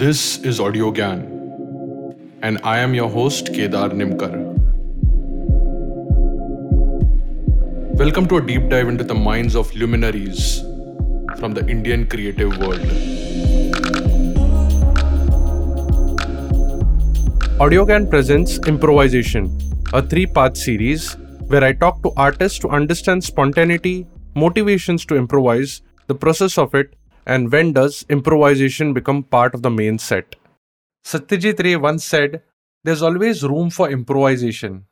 This is Audio Gyan, and I am your host Kedar Nimkar. Welcome to a deep dive into the minds of luminaries from the Indian creative world. Audiogyan presents Improvisation, a three part series where I talk to artists to understand spontaneity, motivations to improvise, the process of it, and when does improvisation become part of the main set. Satyajit Ray once said, There's always room for improvisation.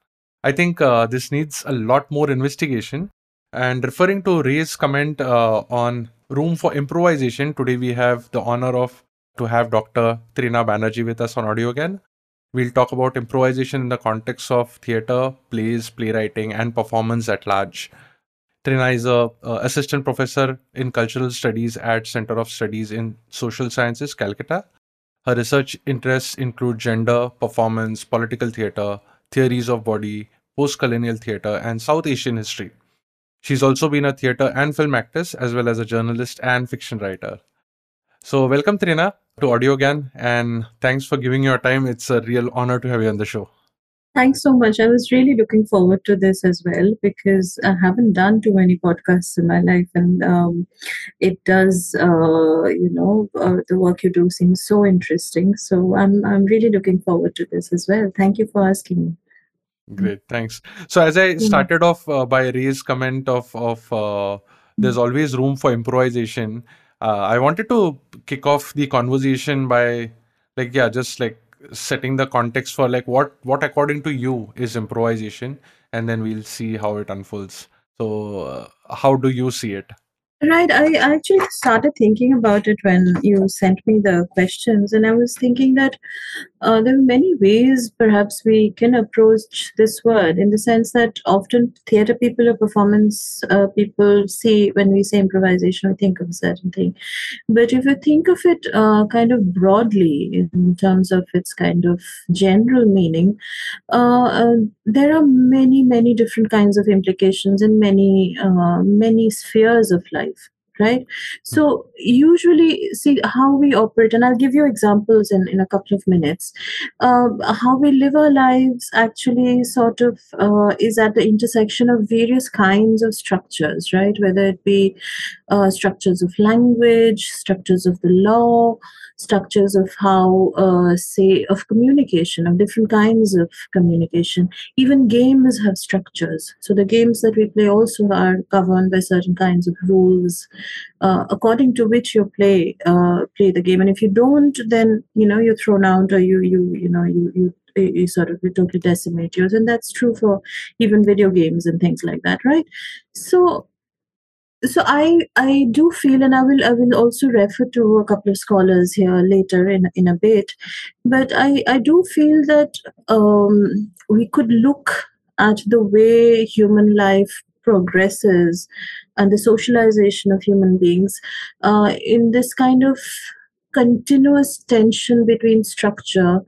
I think uh, this needs a lot more investigation. And referring to Ray's comment uh, on room for improvisation, today we have the honor of to have Dr. Trina Banerjee with us on Audiogyan. We'll talk about improvisation in the context of theatre, plays, playwriting, and performance at large. Trina is a assistant professor in cultural studies at Center of Studies in Social Sciences, Calcutta. Her research interests include gender, performance, political theatre, theories of body, post-colonial theatre, and South Asian history. She's also been a theatre and film actress, as well as a journalist and fiction writer. So, welcome, Trina, to Audio Audiogyan, and thanks for giving your time. It's a real honor to have you on the show. Thanks so much. I was really looking forward to this as well because I haven't done too many podcasts in my life, and um, it does, uh, you know, uh, the work you do seems so interesting. So I'm I'm really looking forward to this as well. Thank you for asking me. Great, thanks. So as I started off uh, by Ray's comment of of uh, there's always room for improvisation. Uh, I wanted to kick off the conversation by like yeah, just like setting the context for like what what according to you is improvisation, and then we'll see how it unfolds. So uh, how do you see it? Right. I actually started thinking about it when you sent me the questions, and I was thinking that uh, there are many ways perhaps we can approach this word in the sense that often theater people or performance uh, people see when we say improvisation, we think of a certain thing. But if you think of it uh, kind of broadly in terms of its kind of general meaning, uh, uh, there are many, many different kinds of implications in many, uh, many spheres of life right? So usually see how we operate and i'll give you examples in, in a couple of minutes uh, how we live our lives actually sort of uh, is at the intersection of various kinds of structures right? Whether it be uh, structures of language structures of the law structures of how uh, say of communication of different kinds of communication. Even games have structures. So the games that we play also are governed by certain kinds of rules uh, according to which you play uh, play the game. And if you don't then you know you're thrown out or you you you know you you you sort of you totally decimate yours. And that's true for even video games and things like that right? So so i i do feel and i will i will also refer to a couple of scholars here later in in a bit but i i do feel that um, we could look at the way human life progresses and the socialization of human beings uh, in this kind of continuous tension between structure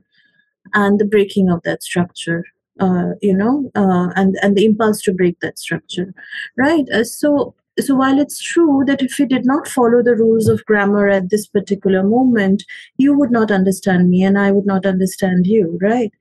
and the breaking of that structure uh, you know uh, and and the impulse to break that structure right? Uh, so so while it's true that if we did not follow the rules of grammar at this particular moment you would not understand me and i would not understand you right?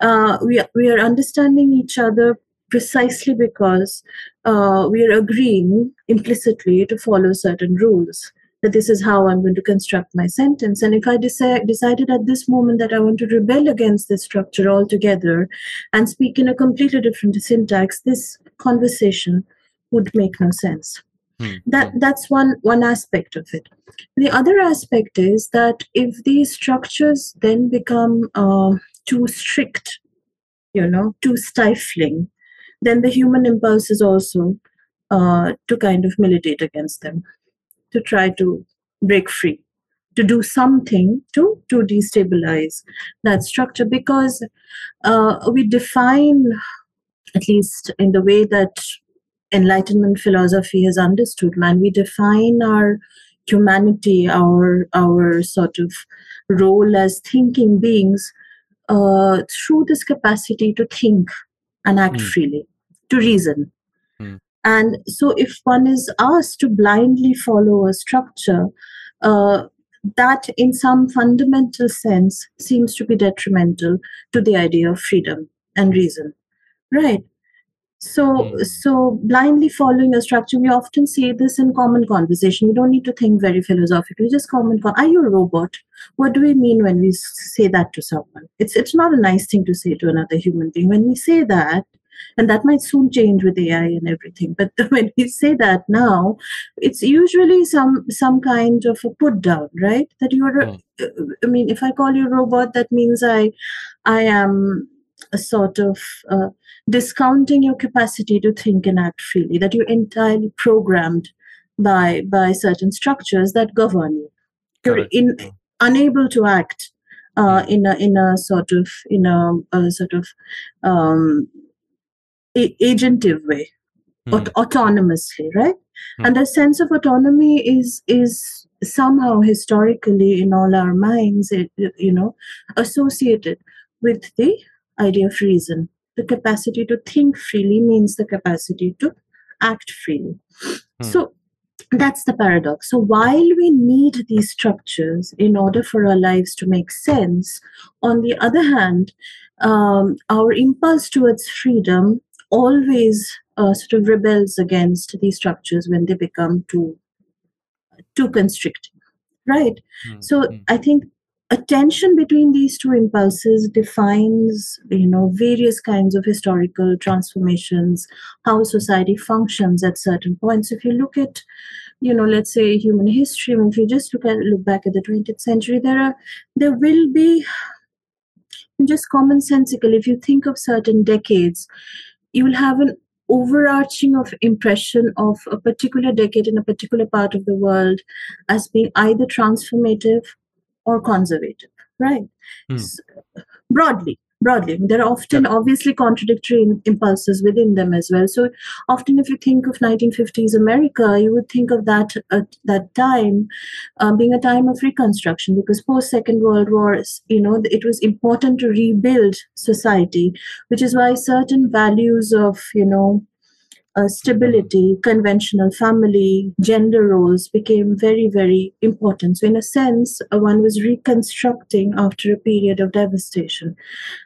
Uh, we, we are understanding each other precisely because uh, we are agreeing implicitly to follow certain rules that this is how i'm going to construct my sentence. And if i deci- decided at this moment that i want to rebel against this structure altogether and speak in a completely different syntax this conversation would make no sense. Hmm. that that's one one aspect of it. The other aspect is that if these structures then become uh, too strict you know too stifling then the human impulse is also uh, to kind of militate against them to try to break free to do something to to destabilize that structure. Because uh, we define at least in the way that enlightenment philosophy has understood man we define our humanity our our sort of role as thinking beings uh, through this capacity to think and act Hmm. freely to reason Hmm. and so if one is asked to blindly follow a structure uh, that in some fundamental sense seems to be detrimental to the idea of freedom and reason right so Hmm. so blindly following a structure we often say this in common conversation. We don't need to think very philosophically just common con- are you a robot? What do we mean when we say that to someone? It's it's not a nice thing to say to another human being. When we say that and that might soon change with ai and everything but when we say that now it's usually some some kind of a put down right? That you're I mean if i call you a robot that means i i am a sort of uh, discounting your capacity to think and act freely that you're entirely programmed by by certain structures that govern you. You're in, unable to act uh, in a in a sort of in a, a sort of um, a- agentive way Hmm. aut- autonomously right Hmm. and the sense of autonomy is is somehow historically in all our minds it, you know associated with the idea of reason the capacity to think freely means the capacity to act freely Hmm. so that's the paradox so while we need these structures in order for our lives to make sense on the other hand um, our impulse towards freedom always uh, sort of rebels against these structures when they become too too constricting right Hmm. so Hmm. i think a tension between these two impulses defines you know various kinds of historical transformations how society functions at certain points. If you look at you know let's say human history I mean, if you just look at look back at the 20th century there are there will be just commonsensical if you think of certain decades you will have an overarching of impression of a particular decade in a particular part of the world as being either transformative or conservative right? Hmm. S- broadly broadly. There are often obviously contradictory im- impulses within them as well. So often if you think of 1950s america you would think of that at that time uh, being a time of reconstruction because post second world wars you know it was important to rebuild society which is why certain values of you know uh, stability conventional family gender roles became very very important. So in a sense uh, one was reconstructing after a period of devastation.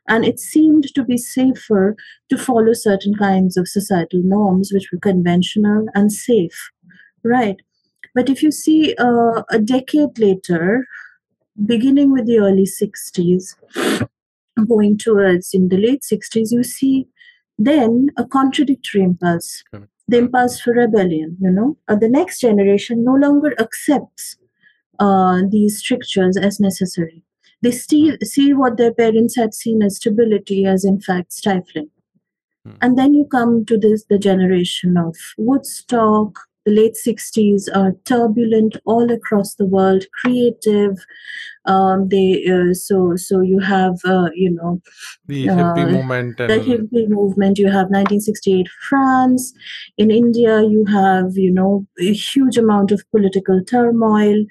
And it seemed to be safer to follow certain kinds of societal norms which were conventional and safe right? But if you see uh, a decade later beginning with the early 60s going towards in the late 60s you see then a contradictory impulse Correct. the impulse for rebellion you know uh, the next generation no longer accepts uh, these strictures as necessary they see, see what their parents had seen as stability as in fact stifling Hmm. and then you come to this the generation of woodstock the late 60s are turbulent all across the world creative um, they uh, so so you have uh, you know The hippie uh, movement the hippie movement you have 1968 france. In india you have you know a huge amount of political turmoil.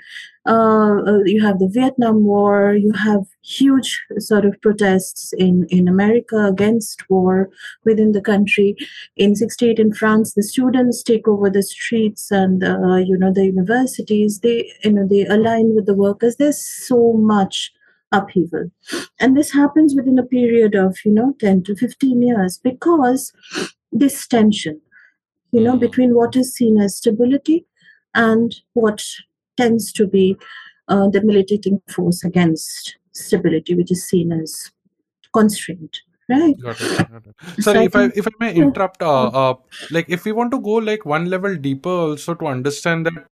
Uh, uh, you have the vietnam war. You have huge sort of protests in in america against war within the country. In 68 in france the students take over the streets and uh, you know the universities. They you know they align with the workers. There's so much upheaval and this happens within a period of you know 10 to 15 years because this tension you know Hmm. between what is seen as stability and what tends to be uh, the militating force against stability which is seen as constraint right Got it. Got it. Sorry, I if I think- if I may interrupt, uh, uh, like if we want to go like one level deeper, also to understand that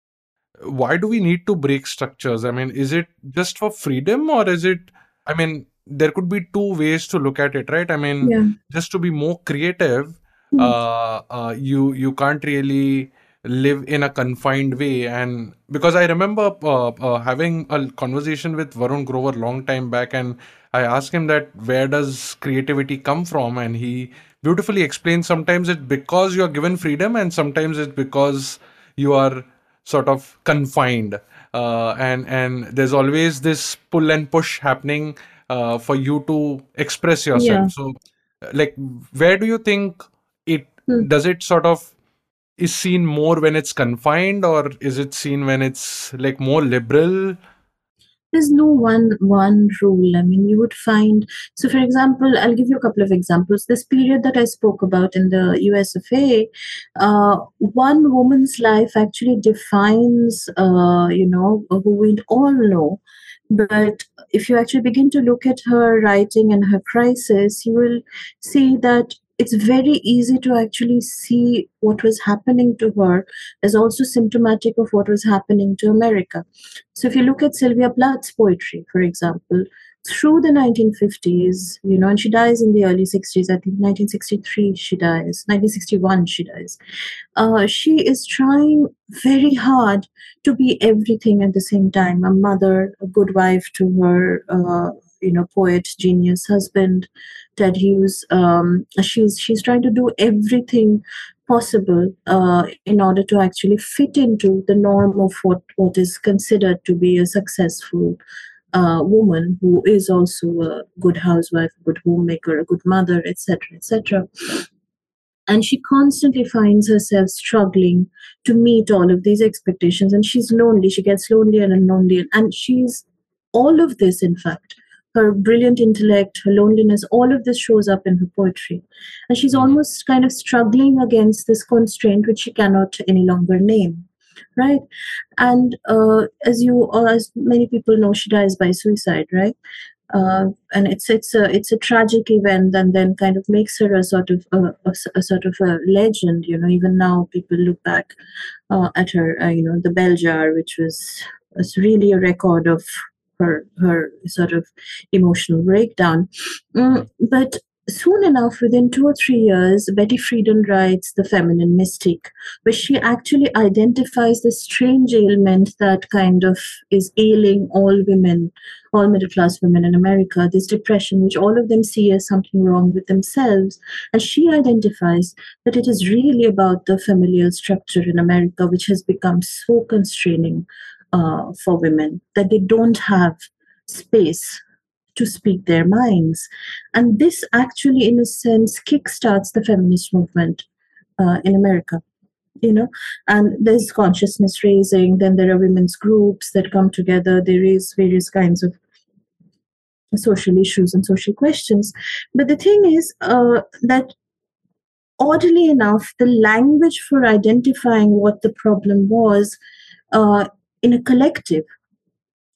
why do we need to break structures? I mean, is it just for freedom, or is it? I mean, there could be two ways to look at it, right? I mean, yeah just to be more creative, Hmm. uh, uh, you you can't really live in a confined way and because i remember uh, uh, having a conversation with varun grover long time back and i asked him that where does creativity come from and he beautifully explained sometimes it's because you are given freedom and sometimes it's because you are sort of confined uh, and and there's always this pull and push happening uh, for you to express yourself Yeah. so like where do you think it Hmm. does it sort of is seen more when it's confined or is it seen when it's like more liberal there's no one one rule i mean you would find so for example i'll give you a couple of examples this period that i spoke about in the U.S. usfa uh, one woman's life actually defines uh, you know who we all know but if you actually begin to look at her writing and her crisis you will see that it's very easy to actually see what was happening to her as also symptomatic of what was happening to America. So if you look at Sylvia Plath's poetry, for example, through the 1950s, you know, and she dies in the early 60s. I think 1963 she dies, 1961 she dies. Uh, she is trying very hard to be everything at the same time a mother, a good wife to her, uh, you know, poet, genius, husband, Ted Hughes. Um, she's she's trying to do everything possible uh, in order to actually fit into the norm of what, what is considered to be a successful uh, woman who is also a good housewife, a good homemaker, a good mother, etc., etc. And she constantly finds herself struggling to meet all of these expectations, and she's lonely. She gets lonelier and lonelier, and she's all of this, in fact, her brilliant intellect, her loneliness, all of this shows up in her poetry. And she's mm-hmm. almost kind of struggling against this constraint which she cannot any longer name. Right. And uh, as you, or as many people know, she dies by suicide, right? Uh, and it's it's a it's a tragic event, and then kind of makes her a sort of a, a, a sort of a legend. You know, even now people look back uh, at her. Uh, you know, the bell jar, which was was really a record of her her sort of emotional breakdown. Mm, but soon enough, within two or three years, Betty Friedan writes The Feminine Mystique, where she actually identifies the strange ailment that kind of is ailing all women, all middle class women in America, this depression, which all of them see as something wrong with themselves. And she identifies that it is really about the familial structure in America, which has become so constraining uh, for women that they don't have space to speak their minds. And this actually, in a sense, kickstarts the feminist movement uh, in America. You know, and there's consciousness raising, then there are women's groups that come together, they raise various kinds of social issues and social questions. But the thing is uh, that oddly enough, the language for identifying what the problem was uh, in a collective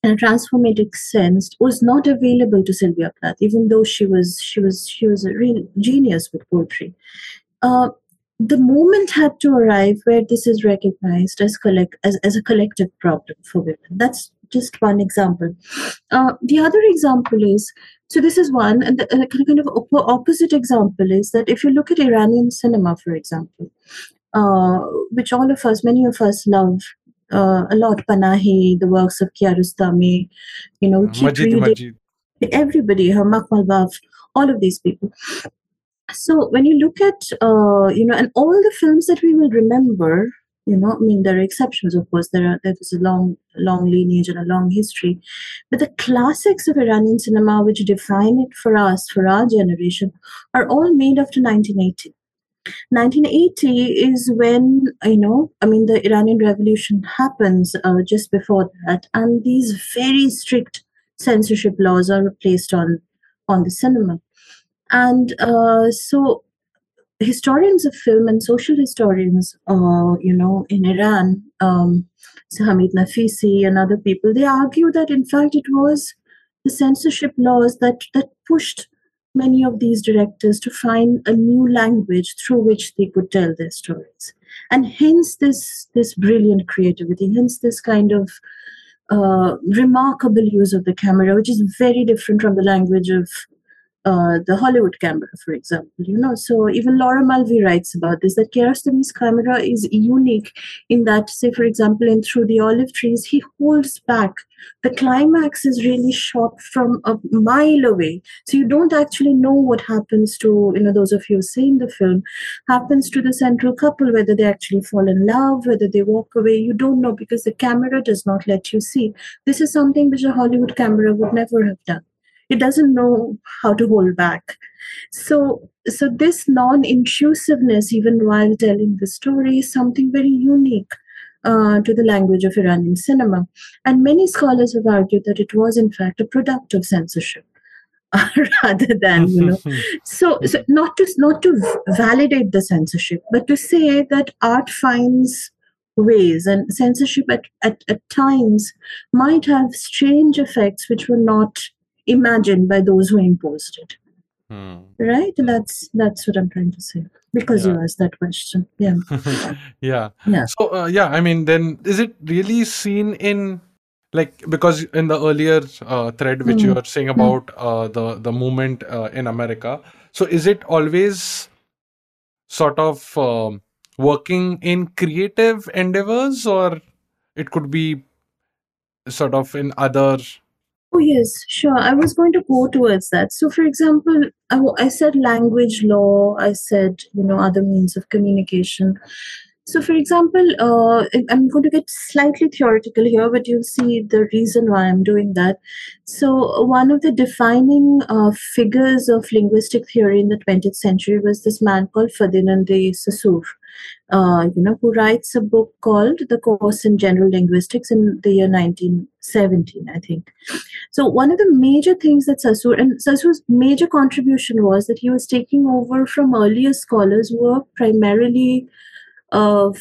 in a transformative sense was not available to Sylvia Plath, even though she was she was she was a real genius with poetry. Uh, the moment had to arrive where this is recognized as collect as, as a collective problem for women. That's just one example. Uh, the other example is so this is one, and the kind of opposite example is that if you look at Iranian cinema, for example, uh, which all of us, many of us love uh, a lot Panahi, the works of Kiarostami, you know, Majid, Majidi. everybody, her Makmal all of these people. So when you look at, uh, you know, and all the films that we will remember, you know, I mean, there are exceptions, of course. There are there is a long, long lineage and a long history, but the classics of Iranian cinema, which define it for us, for our generation, are all made after 1980. 1980 is when you know i mean the iranian revolution happens uh, just before that and these very strict censorship laws are placed on on the cinema. And uh, so historians of film and social historians uh, you know in iran um, hamid naficy and other people they argue that in fact it was the censorship laws that that pushed many of these directors to find a new language through which they could tell their stories. And hence this this brilliant creativity hence this kind of uh, remarkable use of the camera which is very different from the language of uh, the Hollywood camera, for example. You know, so even Laura Mulvey writes about this that Kiarostami's camera is unique in that, say, for example, in Through the Olive Trees, he holds back. The climax is really shot from a mile away, so you don't actually know what happens to you know those of you who've seen the film happens to the central couple, whether they actually fall in love, whether they walk away. You don't know because the camera does not let you see. This is something which a Hollywood camera would never have done it doesn't know how to hold back so so this non-intrusiveness even while telling the story is something very unique uh, to the language of Iranian cinema. And many scholars have argued that it was, in fact, a product of censorship. rather than you know so, so not to not to validate the censorship but to say that art finds ways and censorship at, at, at times might have strange effects which were not imagined by those who imposed it hmm. right that's that's what i'm trying to say because yeah. you asked that question yeah yeah yeah so uh, yeah i mean then is it really seen in like because in the earlier uh, thread which mm. you were saying hmm. about uh, the the movement uh, in america so is it always sort of um, working in creative endeavors or it could be sort of in other oh yes sure. I was going to go towards that. So for example I, I said language law i said you know other means of communication so, for example, uh, I'm going to get slightly theoretical here, but you'll see the reason why I'm doing that. So, one of the defining uh, figures of linguistic theory in the 20th century was this man called Ferdinand de Saussure, uh, you know, who writes a book called The Course in General Linguistics in the year 1917, I think. So, one of the major things that Saussure, and Saussure's major contribution was that he was taking over from earlier scholars were primarily of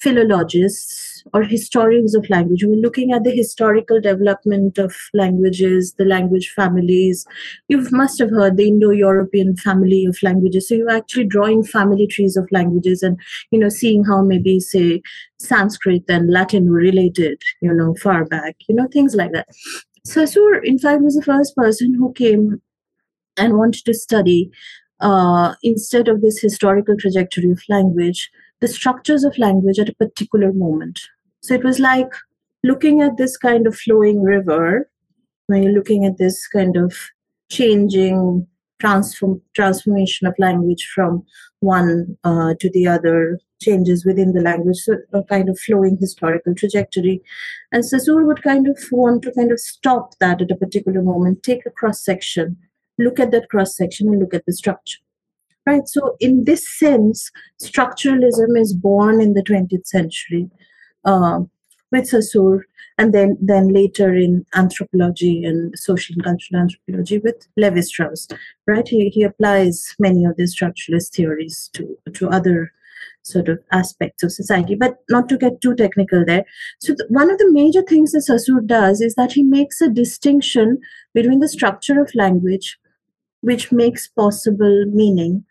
philologists or historians of language who are looking at the historical development of languages, the language families. You must have heard the Indo-European family of languages. So you're actually drawing family trees of languages and you know seeing how maybe say Sanskrit and Latin were related, you know, far back, you know, things like that. Saussure, in fact, was the first person who came and wanted to study uh, instead of this historical trajectory of language the structures of language at a particular moment. So it was like looking at this kind of flowing river, when you're looking at this kind of changing transform transformation of language from one uh, to the other changes within the language so a kind of flowing historical trajectory and Saussure would kind of want to kind of stop that at a particular moment take a cross section look at that cross section and look at the structure right so in this sense structuralism is born in the 20th century uh, with Saussure, and then then later in anthropology and social and cultural anthropology with Levi Strauss. Right, he he applies many of these structuralist theories to to other sort of aspects of society, but not to get too technical there. So the, one of the major things that Saussure does is that he makes a distinction between the structure of language, which makes possible meaning,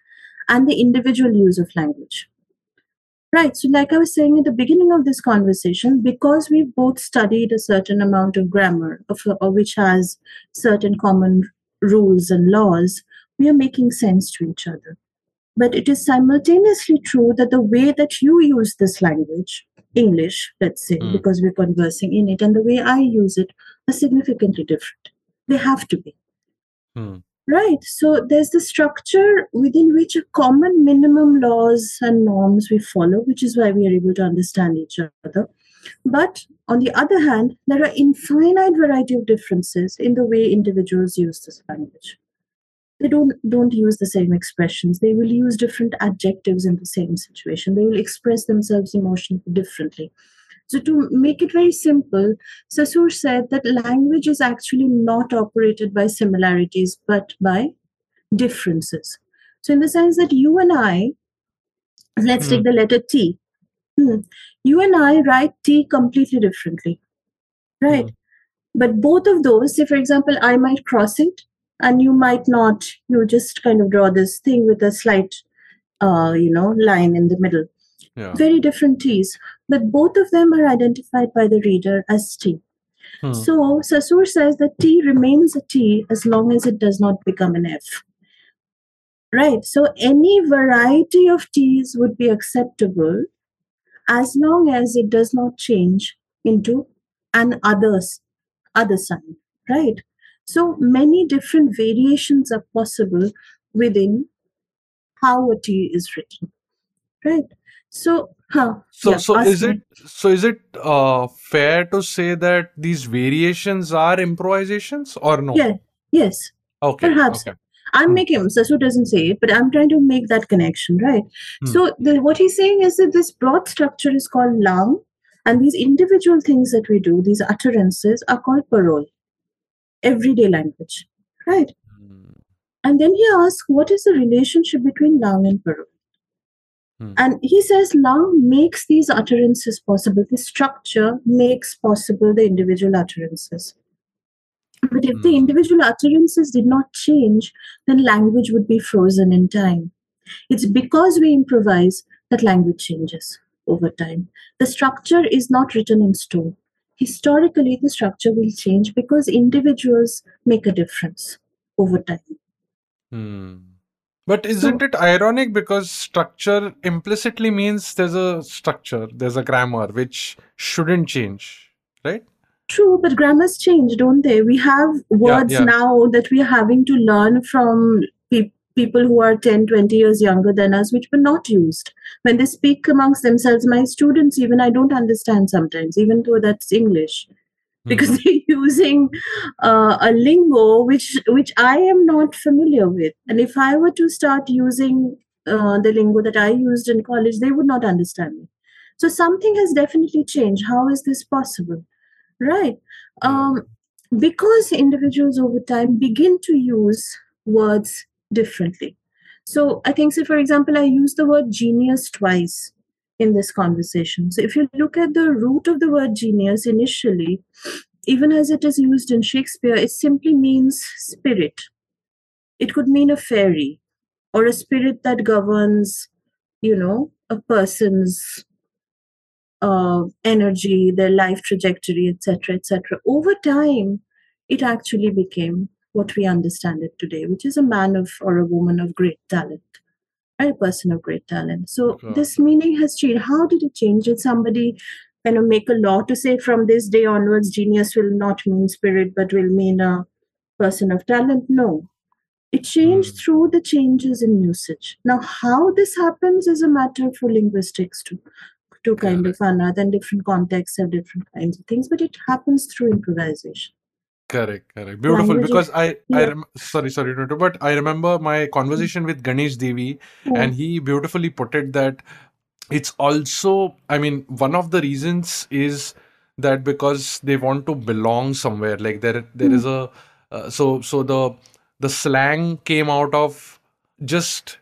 and the individual use of language. Right. So, like I was saying at the beginning of this conversation, because we both studied a certain amount of grammar, of, of which has certain common rules and laws, we are making sense to each other. But it is simultaneously true that the way that you use this language, English, let's say, mm. because we're conversing in it, and the way I use it are significantly different. They have to be. Mm. Right. So there's the structure within which a common minimum laws and norms we follow, which is why we are able to understand each other. But on the other hand, there are infinite variety of differences in the way individuals use this language. They don't don't use the same expressions. They will use different adjectives in the same situation. They will express themselves emotionally differently. So, to make it very simple, Saussure said that language is actually not operated by similarities but by differences. So, in the sense that you and I, let's mm. take hmm. the letter T. Hmm. You and I write T completely differently, right? Mm. But both of those, say for example, I might cross it and you might not, you just kind of draw this thing with a slight, uh, you know, line in the middle. Yeah. Very different T's, but both of them are identified by the reader as T. Hmm. So Saussure says that T remains a T as long as it does not become an F. Right. So any variety of T's would be acceptable as long as it does not change into an others other sign. Right. So many different variations are possible within how a T is written. Right. So, huh, So yeah, so is it so is it uh fair to say that these variations are improvisations or no? Yeah, yes, Okay, perhaps. okay. I'm Hmm. making Saussure doesn't say it, but I'm trying to make that connection, right? Hmm. So the, what he's saying is that this broad structure is called langue, And these individual things that we do, these utterances, are called parole, everyday language, right? Hmm. And then he asks, what is the relationship between langue and parole? Hmm. And he says langue makes these utterances possible. The structure makes possible the individual utterances. But if the Hmm. individual utterances did not change, then language would be frozen in time. It's because we improvise that language changes over time. The structure is not written in stone. Historically, the structure will change because individuals make a difference over time. Hmm. But isn't it ironic because structure implicitly means there's a structure, there's a grammar which shouldn't change, right? True, but grammars change, don't they? We have words yeah. now that we are having to learn from pe- people who are 10, 20 years younger than us, which were not used. When they speak amongst themselves, my students, even I don't understand sometimes, even though that's English, because Mhm. they're using uh, a lingo which which I am not familiar with. And if I were to start using uh, the lingo that I used in college, they would not understand me. So something has definitely changed. How is this possible? Right. Um, because individuals over time begin to use words differently. So I think, say, for example, I use the word genius twice in this conversation. So if you look at the root of the word genius initially, even as it is used in Shakespeare, it simply means spirit. It could mean a fairy or a spirit that governs, you know, a person's uh, energy, their life trajectory, etc., etc. Over time, it actually became what we understand it today, which is a man of or a woman of great talent? A person of great talent. So this meaning has changed. How did it change? Did somebody kind of make a law to say from this day onwards, genius will not mean spirit, but will mean a person of talent? No. It changed Hmm. through the changes in usage. Now, how this happens is a matter for linguistics to to kind of unearth, and different contexts have different kinds of things, but it happens through improvisation. Correct, correct. Beautiful. Language Because is- I, I yeah. rem- sorry, sorry to interrupt, but I remember my conversation with Ganesh Devy, Yeah. and he beautifully put it that it's also, I mean, one of the reasons is that because they want to belong somewhere. Like there, there is a, uh, so so the the slang came out of just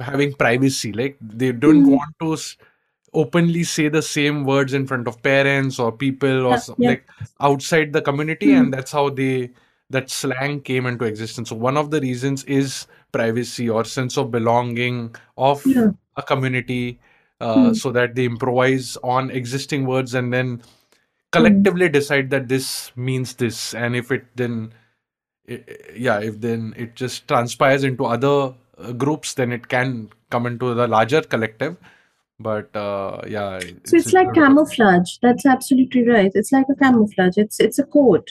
having privacy. Like they don't Mhm. want to s- openly say the same words in front of parents or people or Yeah, yeah. like outside the community Mhm. and that's how they that slang came into existence so one of the reasons is privacy or sense of belonging of Yeah. a community uh, Hmm. so that they improvise on existing words and then collectively decide that this means this and if it then i- i- yeah if then it just transpires into other uh, groups then it can come into the larger collective but uh, yeah So it's like camouflage. That's absolutely right. It's like a camouflage. It's it's a code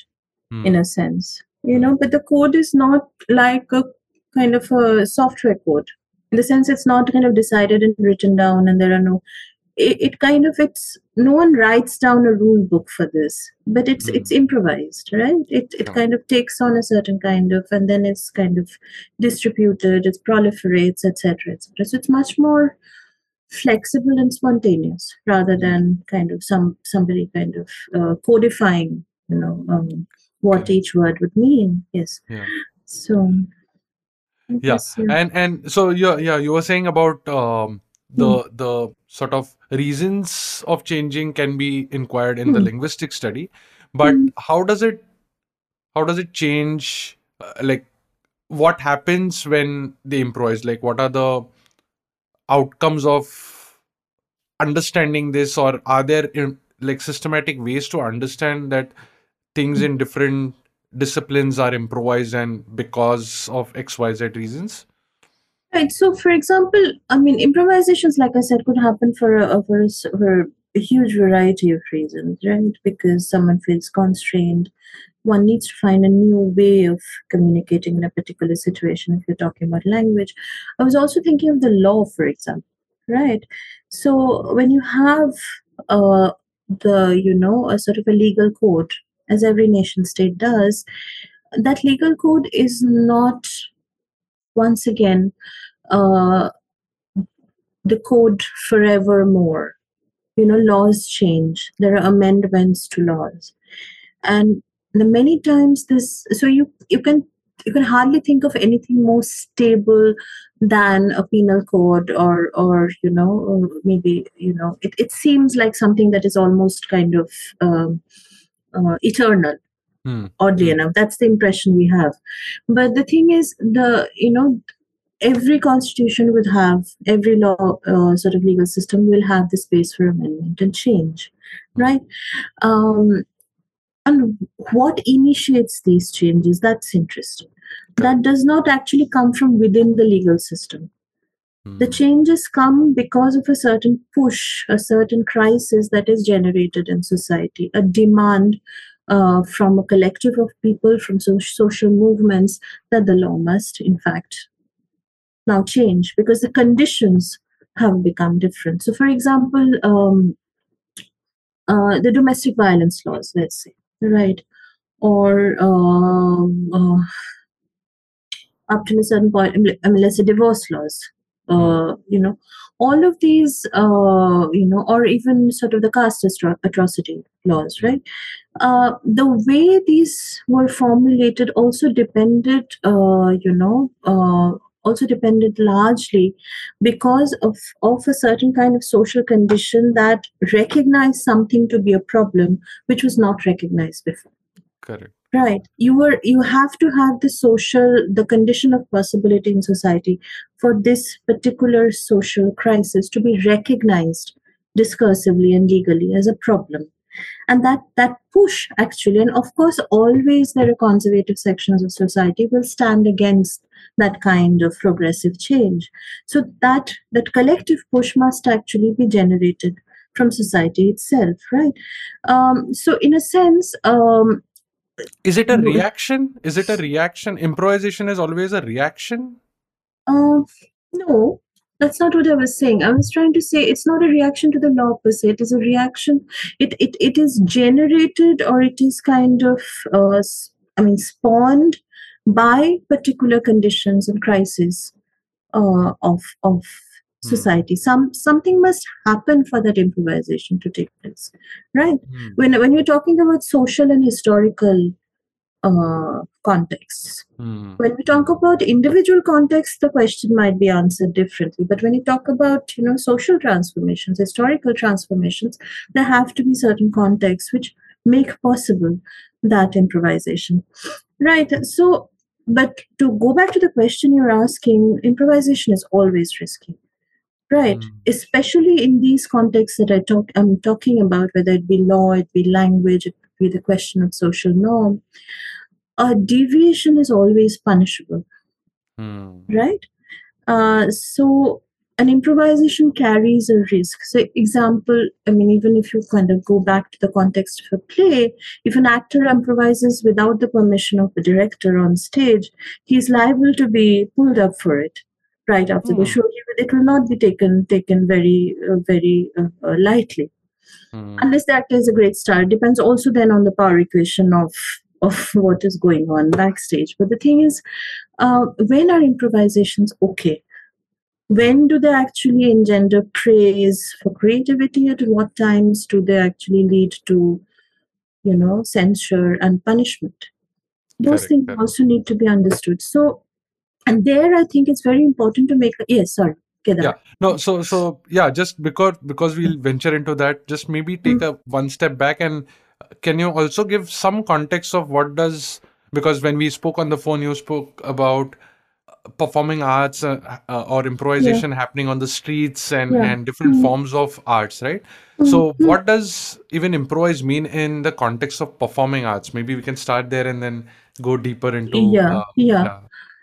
Hmm. in a sense, you know. But the code is not like a kind of a software code. In the sense, it's not kind of decided and written down, and there are no. It, it kind of it's no one writes down a rule book for this, but it's Hmm. it's improvised, right? It it Yeah. kind of takes on a certain kind of, and then it's kind of distributed. It proliferates, etc., etc. So it's much more flexible and spontaneous rather than kind of some somebody kind of uh, codifying you know um, what Correct. each word would mean yes Yeah. so I Yeah, yeah. and and so yeah, yeah, you were saying about um, the Hmm. the sort of reasons of changing can be inquired in the Hmm. linguistic study, but Hmm. how does it how does it change? Uh, like, what happens when they improvise? Like, what are the outcomes of understanding this, or are there like systematic ways to understand that things in different disciplines are improvised and because of XYZ reasons? Right. So, for example, I mean, improvisations, like I said, could happen for a, for a, for a huge variety of reasons, right? Because someone feels constrained. One needs to find a new way of communicating in a particular situation. If you're talking about language, I was also thinking of the law, for example, right? So, when you have uh, the, you know, a sort of a legal code, as every nation state does, that legal code is not once again uh, the code forevermore you know laws change there are amendments to laws and the many times this so you you can you can hardly think of anything more stable than a penal code or or you know maybe you know it, it seems like something that is almost kind of um, uh, eternal Hmm. oddly Hmm. enough that's the impression we have but the thing is the you know every constitution would have every law uh, sort of legal system will have the space for amendment and change right um, and what initiates these changes? That's interesting. That does not actually come from within the legal system. The Hmm. changes come because of a certain push, a certain crisis that is generated in society, a demand uh, from a collective of people, from so- social movements, that the law must, in fact, now change because the conditions have become different. So, for example, um, uh, the domestic violence laws, let's say, right, or um, uh, up to a certain point, I mean, let's say divorce laws, uh, you know, all of these, uh, you know, or even sort of the caste atrocity laws, right? Uh, the way these were formulated also depended, uh, you know, uh, also depended largely because of, of a certain kind of social condition that recognized something to be a problem which was not recognized before. Correct. right. You were you have to have the social the condition of possibility in society for this particular social crisis to be recognized discursively and legally as a problem and that that push actually and of course always there are conservative sections of society will stand against that kind of progressive change so that that collective push must actually be generated from society itself right um, so in a sense um, Is it a reaction? Is it a reaction? Improvisation is always a reaction. Uh, no, that's not what I was saying. I was trying to say it's not a reaction to the law per se. It is a reaction. It it, it is generated or it is kind of uh, I mean spawned by particular conditions and crises uh, of of Hmm. society. Some something must happen for that improvisation to take place, right? Hmm. When when you're talking about social and historical uh, contexts, Hmm. when we talk about individual contexts the question might be answered differently but when you talk about you know social transformations historical transformations there have to be certain contexts which make possible that improvisation right so but to go back to the question you're asking improvisation is always risky right Mm. especially in these contexts that i talk i'm talking about whether it be law it be language it be the question of social norm a deviation is always punishable Hmm. right uh, so an improvisation carries a risk so example i mean even if you kind of go back to the context of a play if an actor improvises without the permission of the director on stage he's liable to be pulled up for it right after the Hmm. show it will not be taken taken very uh, very uh, uh, lightly Hmm. unless the actor is a great star. It depends also then on the power equation of of what is going on backstage. But the thing is, uh, when are improvisations okay? When do they actually engender praise for creativity? At what times do they actually lead to, you know, censure and punishment? Those Correct, things also need to be understood. So, and there I think it's very important to make. A, yes, sorry, Kedar. Yeah. No. So so yeah. Just because because we'll venture into that. Just maybe take a one step back and uh, can you also give some context of what does because when we spoke on the phone, you spoke about uh, performing arts uh, uh, or improvisation happening on the streets and Yeah. and different Mhm. forms of arts, right? So what does even improvise mean in the context of performing arts? Maybe we can start there and then go deeper into Yeah, uh, yeah.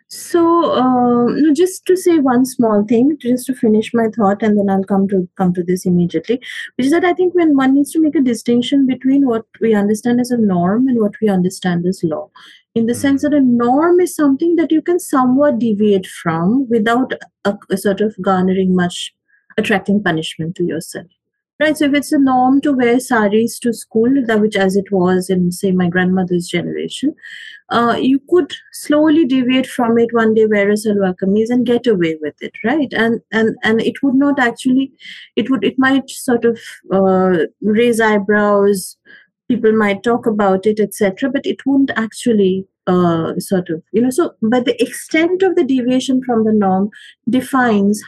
So, um, no, just to say one small thing, just to finish my thought, and then I'll come to come to this immediately, which is that I think when one needs to make a distinction between what we understand as a norm and what we understand as law, in the sense that a norm is something that you can somewhat deviate from without a, a sort of garnering much attracting punishment to yourself, Right. So if it's a norm to wear saris to school, that which as it was in say my grandmother's generation, uh, you could slowly deviate from it one day, wear a salwar kameez and get away with it, right? And and and it would not actually, it would it might sort of uh, raise eyebrows. People might talk about it, etc. But it won't actually uh, sort of you know. So, but the extent of the deviation from the norm defines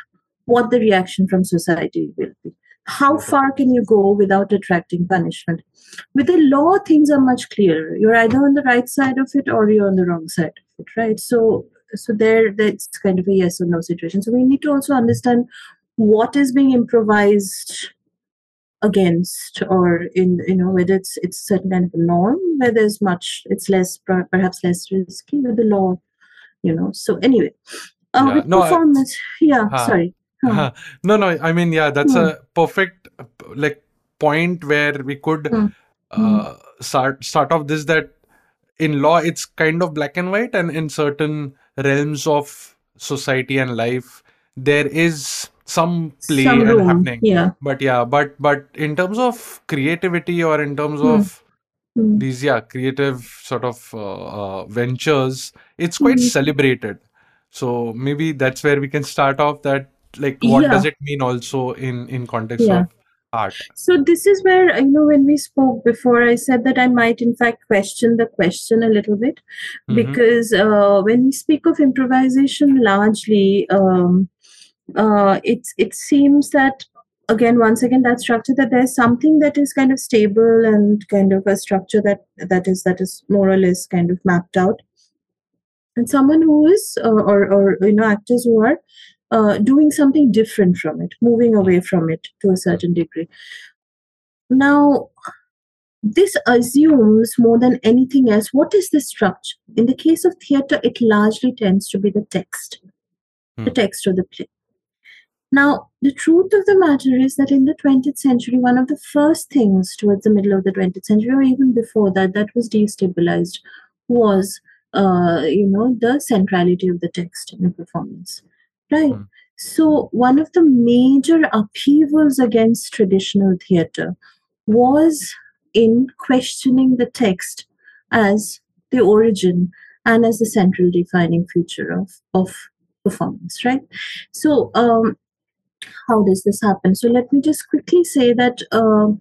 what the reaction from society will be how far can you go without attracting punishment? With the law things are much clearer. You're either on the right side of it or you're on the wrong side of it right? So so there that's kind of a yes or no situation. So we need to also understand what is being improvised against or in you know whether it's it's certain kind of a norm where there's much it's less perhaps less risky with the law you know? So anyway uh, yeah, no, performance I, yeah uh, sorry No, no. I mean, yeah, that's hmm. a perfect like point where we could hmm. uh, start start off this that in law it's kind of black and white, and in certain realms of society and life there is some play some and happening. Yeah. But yeah, but but in terms of creativity or in terms hmm. of hmm. these yeah creative sort of uh, uh, ventures, it's quite hmm. celebrated. So maybe that's where we can start off that like what yeah. does it mean also in in context yeah. of art so this is where you know when we spoke before i said that i might in fact question the question a little bit mm-hmm. because uh, when we speak of improvisation largely um, uh, it's it seems that again once again that structure that there's something that is kind of stable and kind of a structure that that is that is more or less kind of mapped out and someone who is uh, or or you know actors who are uh, doing something different from it, moving away from it to a certain degree. Now, this assumes more than anything else what is the structure? In the case of theater, it largely tends to be the text, hmm. the text of the play. Now, the truth of the matter is that in the 20th century, one of the first things towards the middle of the 20th century, or even before that, that was destabilized was, uh, you know, the centrality of the text in the performance. Right. Mm. So, one of the major upheavals against traditional theatre was in questioning the text as the origin and as the central defining feature of, of performance, right? So, um, how does this happen? So, let me just quickly say that. Uh,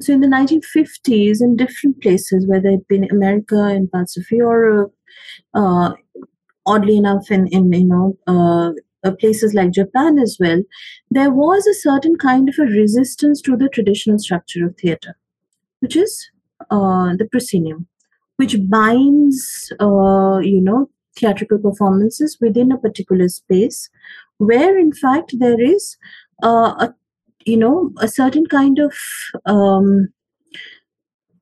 so, in the 1950s, in different places, whether it be in America, in parts of Europe, uh, oddly enough, in in you know uh, uh, places like Japan as well, there was a certain kind of a resistance to the traditional structure of theater, which is uh, the proscenium, which binds uh, you know theatrical performances within a particular space, where in fact there is uh, a you know a certain kind of um,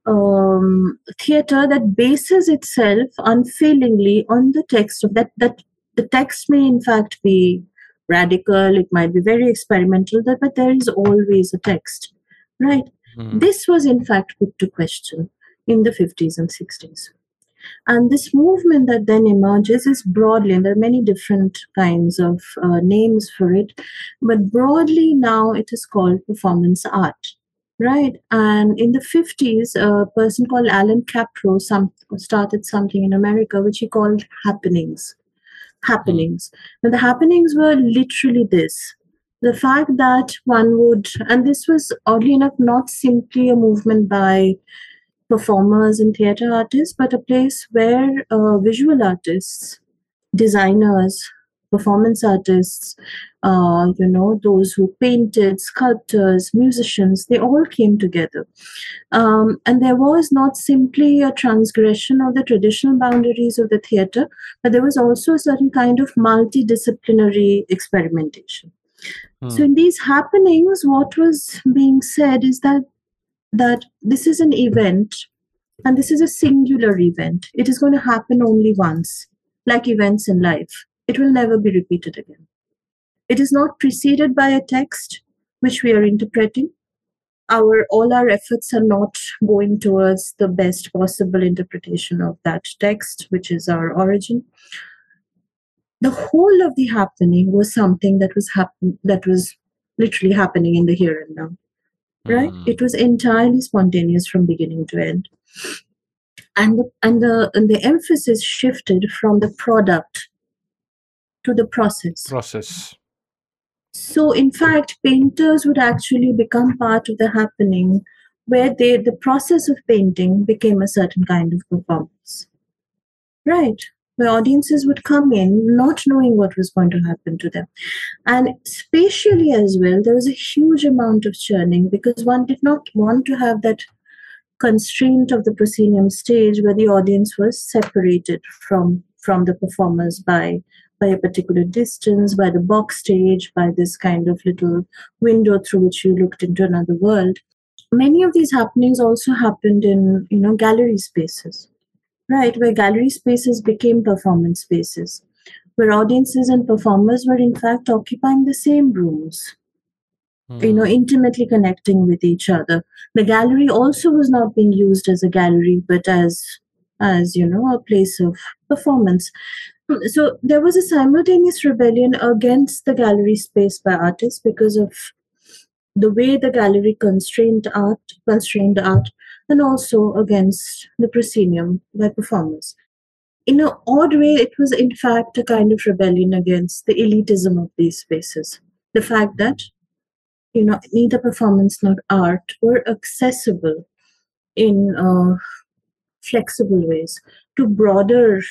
um, theater that bases itself unfailingly on the text of that that the text may in fact be radical it might be very experimental but there is always a text right mm. this was in fact put to question in the 50s and 60s and this movement that then emerges is broadly, and there are many different kinds of uh, names for it, but broadly now it is called performance art. Right. And in the 50s, a person called Allan Kaprow some, started something in America which he called happenings. Happenings. Now, the happenings were literally this the fact that one would, and this was oddly enough not simply a movement by performers and theater artists, but a place where uh, visual artists, designers, performance artists, uh, you know, those who painted, sculptors, musicians, they all came together. Um, and there was not simply a transgression of the traditional boundaries of the theater, but there was also a certain kind of multidisciplinary experimentation. Hmm. So in these happenings, what was being said is that that this is an event and this is a singular event. It is going to happen only once, like events in life. It will never be repeated again. It is not preceded by a text which we are interpreting. Our all our efforts are not going towards the best possible interpretation of that text, which is our origin. The whole of the happening was something that was happen that was literally happening in the here and now. Right? Mm. It was entirely spontaneous from beginning to end. And the, and the and the emphasis shifted from the product to the process. Process. So, in fact, painters would actually become part of the happening where they, the process of painting became a certain kind of performance. Right. Where audiences would come in not knowing what was going to happen to them. And spatially as well, there was a huge amount of churning because one did not want to have that constraint of the proscenium stage where the audience was separated from from the performers by by a particular distance, by the box stage, by this kind of little window through which you looked into another world. Many of these happenings also happened in, you know, gallery spaces, right? Where gallery spaces became performance spaces, where audiences and performers were in fact occupying the same rooms, you know, Mm. intimately connecting with each other. The gallery also was not being used as a gallery, but as as you know a place of performance so there was a simultaneous rebellion against the gallery space by artists because of the way the gallery constrained art constrained art and also against the proscenium by performers. In an odd way it was in fact a kind of rebellion against the elitism of these spaces. The fact that you know neither performance nor art were accessible in uh, flexible ways to broader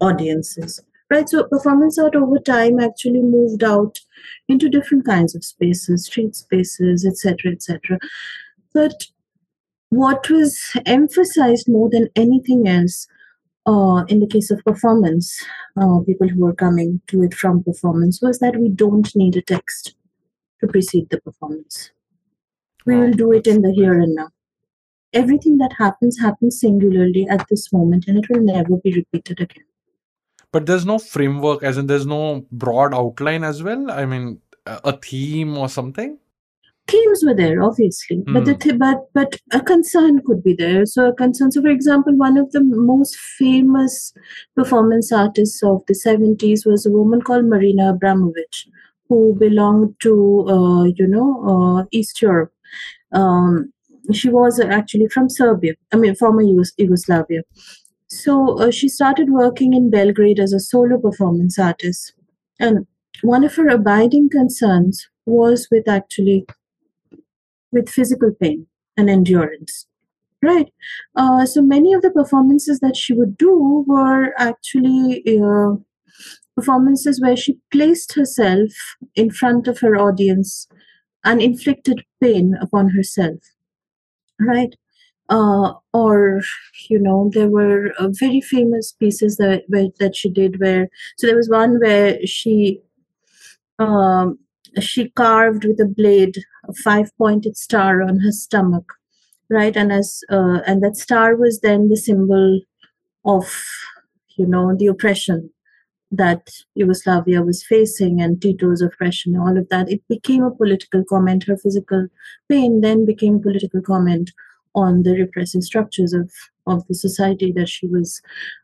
audiences right? So performance art over time actually moved out into different kinds of spaces street spaces etc etc but what was emphasized more than anything else uh, in the case of performance uh, people who were coming to it from performance was that we don't need a text to precede the performance. We will do it in the here and now. Everything that happens happens singularly at this moment and it will never be repeated again But there's no framework, as in there's no broad outline as well. I mean, a theme or something. themes were there obviously but the Hmm. th- but but a concern could be there so a concern so for example one of the most famous performance artists of the 70s was a woman called marina abramovich who belonged to uh, you know uh, east europe um, she was actually from serbia i mean former Yugos- yugoslavia so uh, she started working in belgrade as a solo performance artist. And one of her abiding concerns was with actually with physical pain and endurance right? Uh, so many of the performances that she would do were actually uh, performances where she placed herself in front of her audience and inflicted pain upon herself right uh, or you know there were uh, very famous pieces that where, that she did where so there was one where she um, she carved with a blade a five pointed star on her stomach right and as uh, and that star was then the symbol of you know the oppression that Yugoslavia was facing and Tito's oppression and all of that, it became a political comment. Her physical pain then became a political comment on the repressive structures of, of the society that she was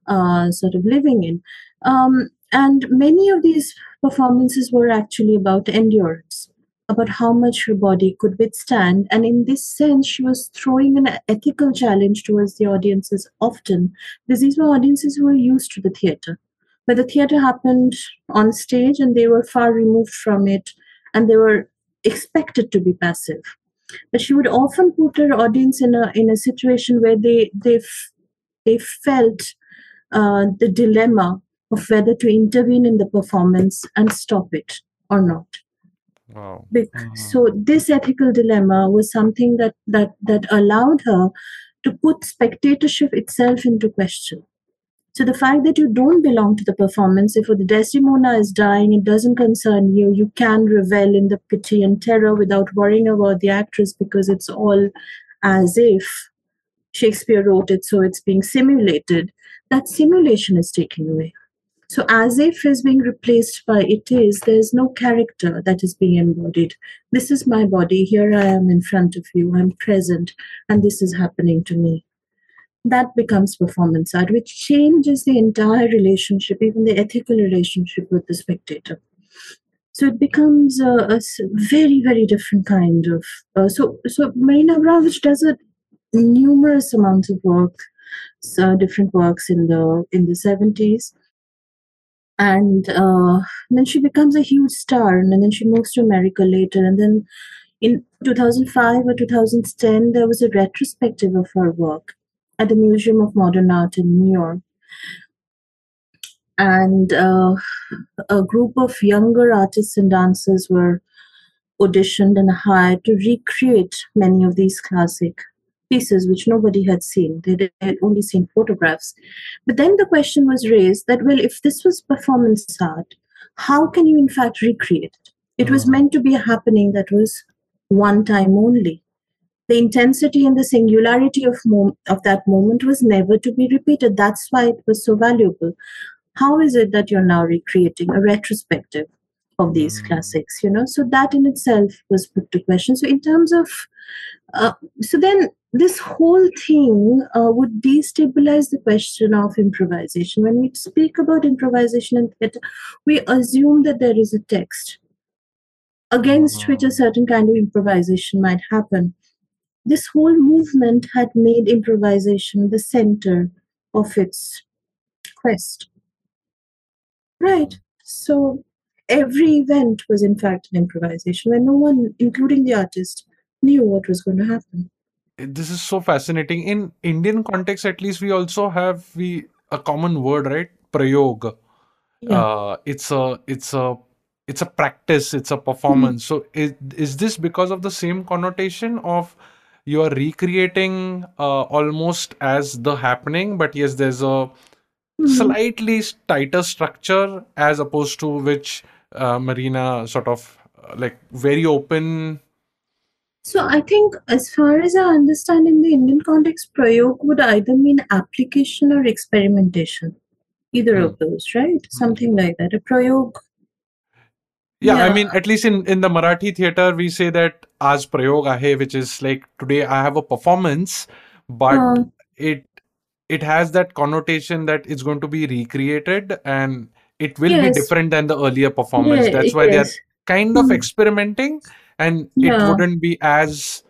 uh, sort of living in. Um, and many of these performances were actually about endurance, about how much her body could withstand. And in this sense, she was throwing an ethical challenge towards the audiences often, because these were audiences who were used to the theater but the theater happened on stage and they were far removed from it and they were expected to be passive she would often put her audience in a in a situation where they they f- they felt uh, the dilemma of whether to intervene in the performance and stop it or not Wow. Mhm. so this ethical dilemma was something that that that allowed her to put spectatorship itself into question so the fact that you don't belong to the performance, if the Desdemona is dying, it doesn't concern you. You can revel in the pity and terror without worrying about the actress because it's all as if Shakespeare wrote it, so it's being simulated. That simulation is taken away. So as if is being replaced by it is, there's no character that is being embodied. This is my body. Here I am in front of you. I'm present, and this is happening to me that becomes performance art, which changes the entire relationship, even the ethical relationship with the spectator. So it becomes a very, very different kind of. Uh, so, so Marina Abramovich does a numerous amounts of work, so different works in the in the seventies, and uh, then she becomes a huge star, and then she moves to America later, and then in 2005 or 2010 there was a retrospective of her work at the Museum of Modern Art in New York, and uh, a group of younger artists and dancers were auditioned and hired to recreate many of these classic pieces which nobody had seen. They had only seen photographs. But then the question was raised that, well, if this was performance art, how can you in fact recreate it? It was Mhm. meant to be a happening that was one time only. The intensity and the singularity of, mom- of that moment was never to be repeated. That's why it was so valuable. How is it that you're now recreating a retrospective of these Mm. classics? You know, so that in itself was put to question. So in terms of, uh, so then this whole thing uh, would destabilize the question of improvisation. When we speak about improvisation in theatre, we assume that there is a text against which a Mhm. certain kind of improvisation might happen. This whole movement had made improvisation the center of its quest. Right. So every event was, in fact, an improvisation where no one, including the artist, knew what was going to happen. This is so fascinating. In Indian context, at least, we also have we a common word, right? Prayog. Yeah. Uh, it's a it's a it's a practice. It's a performance. So is is this because of the same connotation of you are recreating uh, almost as the happening, but yes, there's a Mhm. slightly tighter structure as opposed to which uh, Marina sort of uh, like very open. So I think, as far as I understand, in the Indian context, prayog would either mean application or experimentation. Either Hmm. of those, right? Something like that. A prayog. Yeah, I mean, at least in in the Marathi theater, we say that as prayog ahe, which is like today I have a performance, but Uh, it it has that connotation that it's going to be recreated and it will be different than the earlier performance. Yeah. That's why they're kind of Mm. experimenting, and it wouldn't be as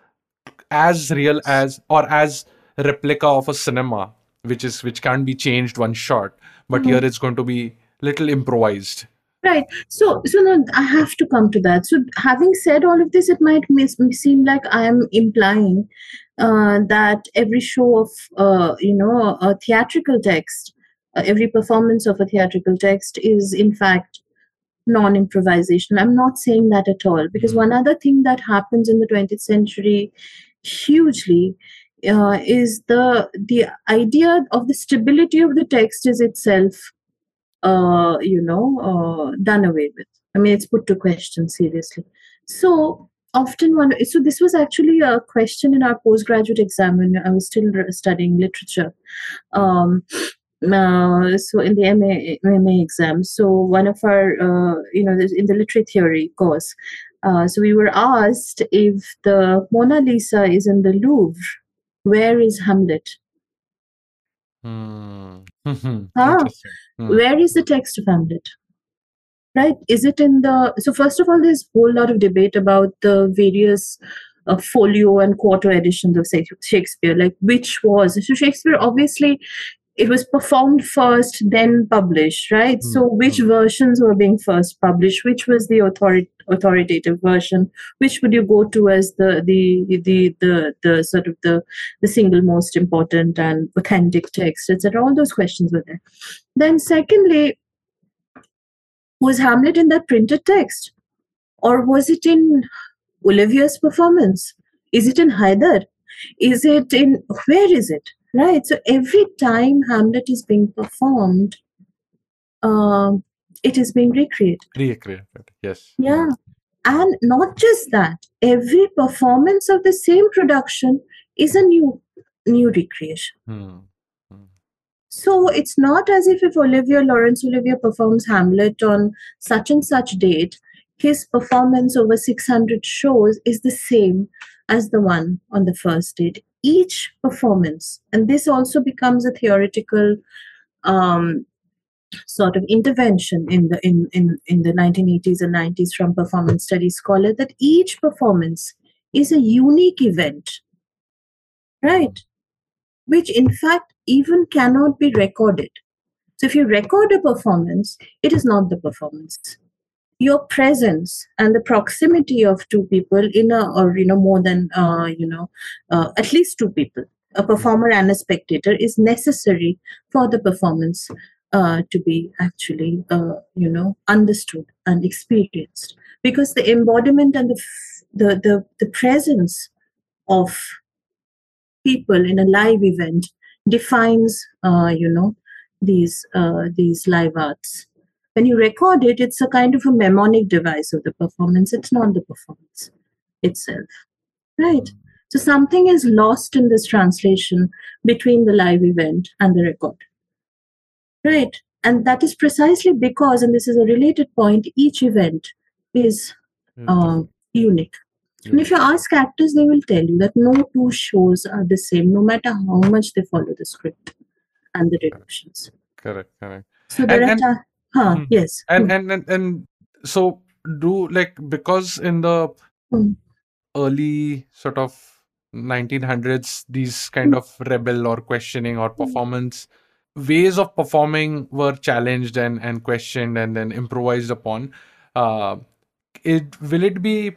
as real as or as replica of a cinema, which is which can't be changed one shot. But Mhm. here it's going to be little improvised. Right. So, so now I have to come to that. So, having said all of this, it might mis- seem like I am implying uh, that every show of, uh, you know, a theatrical text, uh, every performance of a theatrical text is in fact non-improvisational. I'm not saying that at all because Mhm. one other thing that happens in the 20th century hugely uh, is the the idea of the stability of the text is itself uh, you know, uh, done away with. I mean, it's put to question seriously. So often one, so this was actually a question in our postgraduate exam when I was still studying literature. Um, uh, so in the MA, MA exam, so one of our, uh, you know, in the literary theory course, uh, so we were asked if the Mona Lisa is in the Louvre, where is Hamlet? Hmm. Ah. Hmm. where is the text of Hamlet? Right? Is it in the so first of all, there's a whole lot of debate about the various uh, folio and quarto editions of Shakespeare, like which was so Shakespeare obviously it was performed first, then published, right? Hmm. So which Hmm. versions were being first published? Which was the authority authoritative version? Which would you go to as the the the the, the sort of the the single most important and authentic text, etc. All those questions were there. Then secondly, was Hamlet in that printed text? Or was it in Olivier's performance? Is it in Haider? Is it in where is it? Right. So every time Hamlet is being performed, um, it is being recreated. Recreated. Yes. Yeah. And not just that, every performance of the same production is a new new recreation. Hmm. Hmm. So it's not as if if Olivia Laurence Olivier performs Hamlet on such and such date, his performance over 600 shows is the same as the one on the first date. Each performance, and this also becomes a theoretical um, sort of intervention in the in, in in the 1980s and 90s from performance studies scholar that each performance is a unique event. Right? Which in fact even cannot be recorded. So if you record a performance it is not the performance. Your presence and the proximity of two people in a or you know more than uh, you know uh, at least two people a performer and a spectator is necessary for the performance uh, to be actually uh, you know understood and experienced. Because the embodiment and the the the, the presence of people in a live event defines uh, you know these uh, these live arts. When you record it it's a kind of a mnemonic device of the performance. It's not the performance itself. Right? So something is lost in this translation between the live event and the record right and that is precisely because and this is a related point each event is uh, unique and if you ask actors they will tell you that no two shows are the same no matter how much they follow the script and the directions correct correct so there And- are and- huh, Hmm. yes and Hmm. and and, and so do like because in the Hmm. early sort of 1900s these kind Hmm. of rebel or questioning or performance ways of performing were challenged and and questioned and then improvised upon. Uh it will it be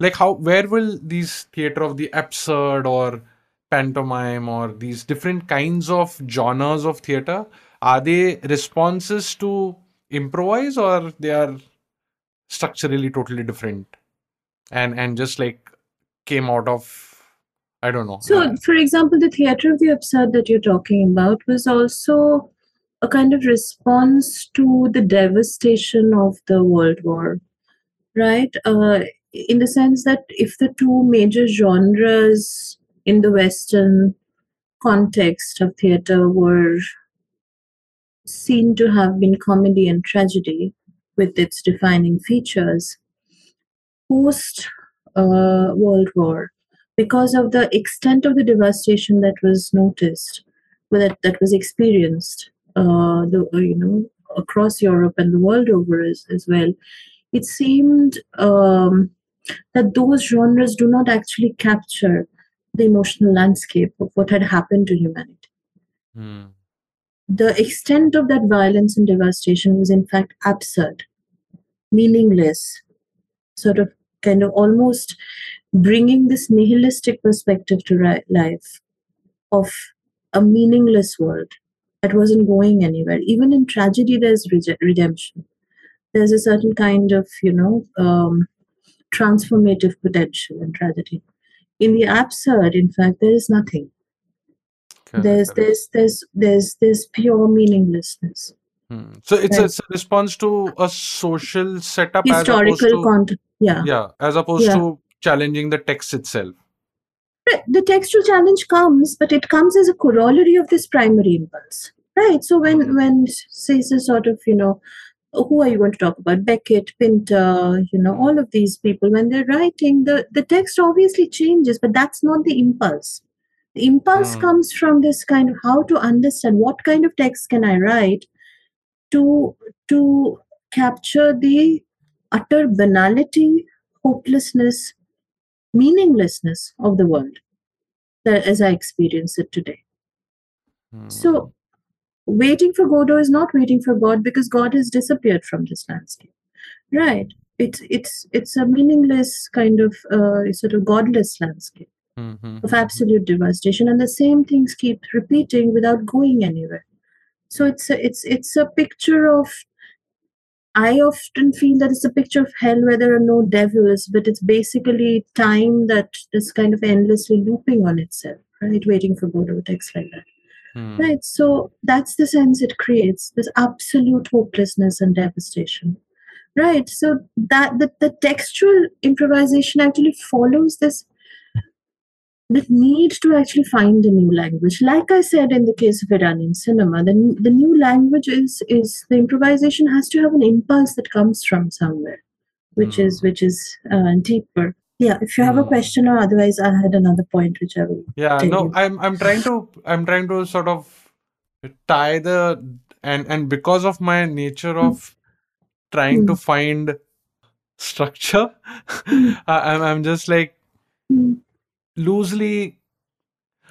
like how where will these theater of the absurd or pantomime or these different kinds of genres of theater are they responses to improvise or they are structurally totally different and and just like came out of i don't know So, for example, the theater of the absurd that you're talking about was also a kind of response to the devastation of the World War, right? Uh, in the sense that if the two major genres in the Western context of theater were seen to have been comedy and tragedy with its defining features, post uh, World War, because of the extent of the devastation that was noticed, that, that was experienced, uh, the, uh, you know, across Europe and the world over as, as well, it seemed um, that those genres do not actually capture the emotional landscape of what had happened to humanity. Hmm, the extent of that violence and devastation was in fact absurd, meaningless, sort of kind of almost bringing this nihilistic perspective to ri- life of a meaningless world that wasn't going anywhere. Even in tragedy, there's redemption. There's a certain kind of, you know, um, transformative potential in tragedy. In the absurd, in fact, there is nothing. correct, There's there's there's there's there's pure meaninglessness. Hmm. so it's a, it's a response to a social setup as opposed historical to content. Yeah. yeah as opposed Yeah. to challenging the text itself The textual challenge comes, but it comes as a corollary of this primary impulse. Right. So when Mhm. when Caesar sort of, you know, who are you going to talk about? Beckett, Pinter, you know, all of these people, when they're writing, the, the text obviously changes, but that's not the impulse. The impulse Hmm. comes from this kind of how to understand what kind of text can I write to to capture the utter banality, hopelessness, meaninglessness of the world as I experience it today. Hmm. So, waiting for Godot is not waiting for God because God has disappeared from this landscape, right? It's it's it's a meaningless kind of uh, sort of godless landscape Hmm, hmm, of hmm, absolute devastation, and the same things keep repeating without going anywhere. So it's a, it's it's a picture of. I often feel that it's a picture of hell where there are no devils, but it's basically time that is kind of endlessly looping on itself, right? Waiting for Godot text like that. hmm. Right. So that's the sense it creates this absolute hopelessness and devastation. Right. So that the, the textual improvisation actually follows this the need to actually find a new language. Like I said in the case of Iranian cinema, the, the new language is is the improvisation has to have an impulse that comes from somewhere, which is Hmm. which is uh, deeper. Yeah, if you have a Hmm. question or otherwise I had another point which I will Yeah, no, you. I'm I'm trying to I'm trying to sort of tie the and and because of my nature Mm. of trying to Mm. find structure, Mm. I, I'm I'm just like Mm. Loosely.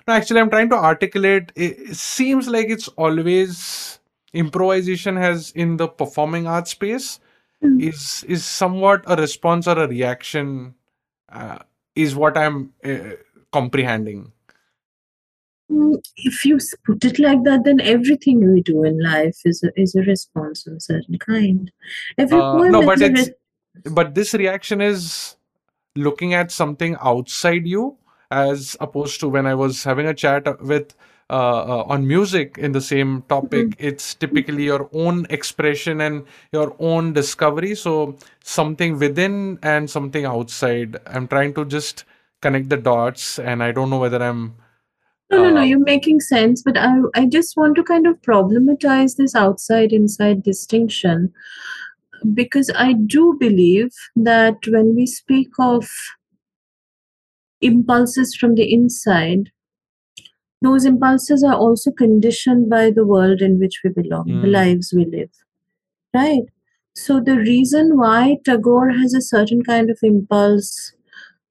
No, actually, I'm trying to articulate. It, seems like it's always improvisation has in the performing arts space Mm. is is somewhat a response or a reaction. Uh, is what I'm uh, comprehending. Mm, If you put it like that, then everything we do in life is a, is a response of a certain kind. Every Uh, no, but it's re- but this reaction is looking at something outside you as opposed to when I was having a chat with uh, uh, on music in the same topic. It's typically your own expression and your own discovery. So something within and something outside. I'm trying to just connect the dots, and I don't know whether I'm. No, no, no, Uh, you're making sense, but I, I just want to kind of problematize this outside inside distinction because I do believe that when we speak of impulses from the inside, those impulses are also conditioned by the world in which we belong, the mm, lives we live, right? So the reason why Tagore has a certain kind of impulse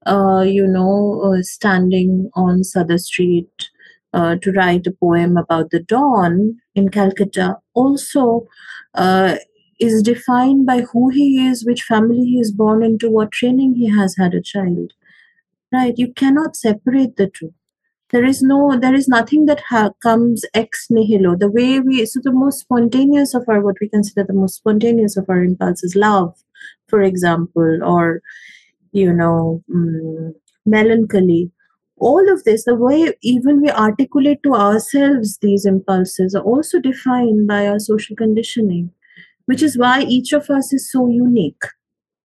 uh, you know, uh, standing on Sudder Street uh, to write a poem about the dawn in Calcutta also uh, is defined by who he is, which family he is born into, what training he has had a child. Right? You cannot separate the two. There is no, there is nothing that ha- comes ex nihilo. The way we, so the most spontaneous of our, what we consider the most spontaneous of our impulses, love, for example, or you know, mm, melancholy. All of this, the way even we articulate to ourselves these impulses, are also defined by our social conditioning, which is why each of us is so unique.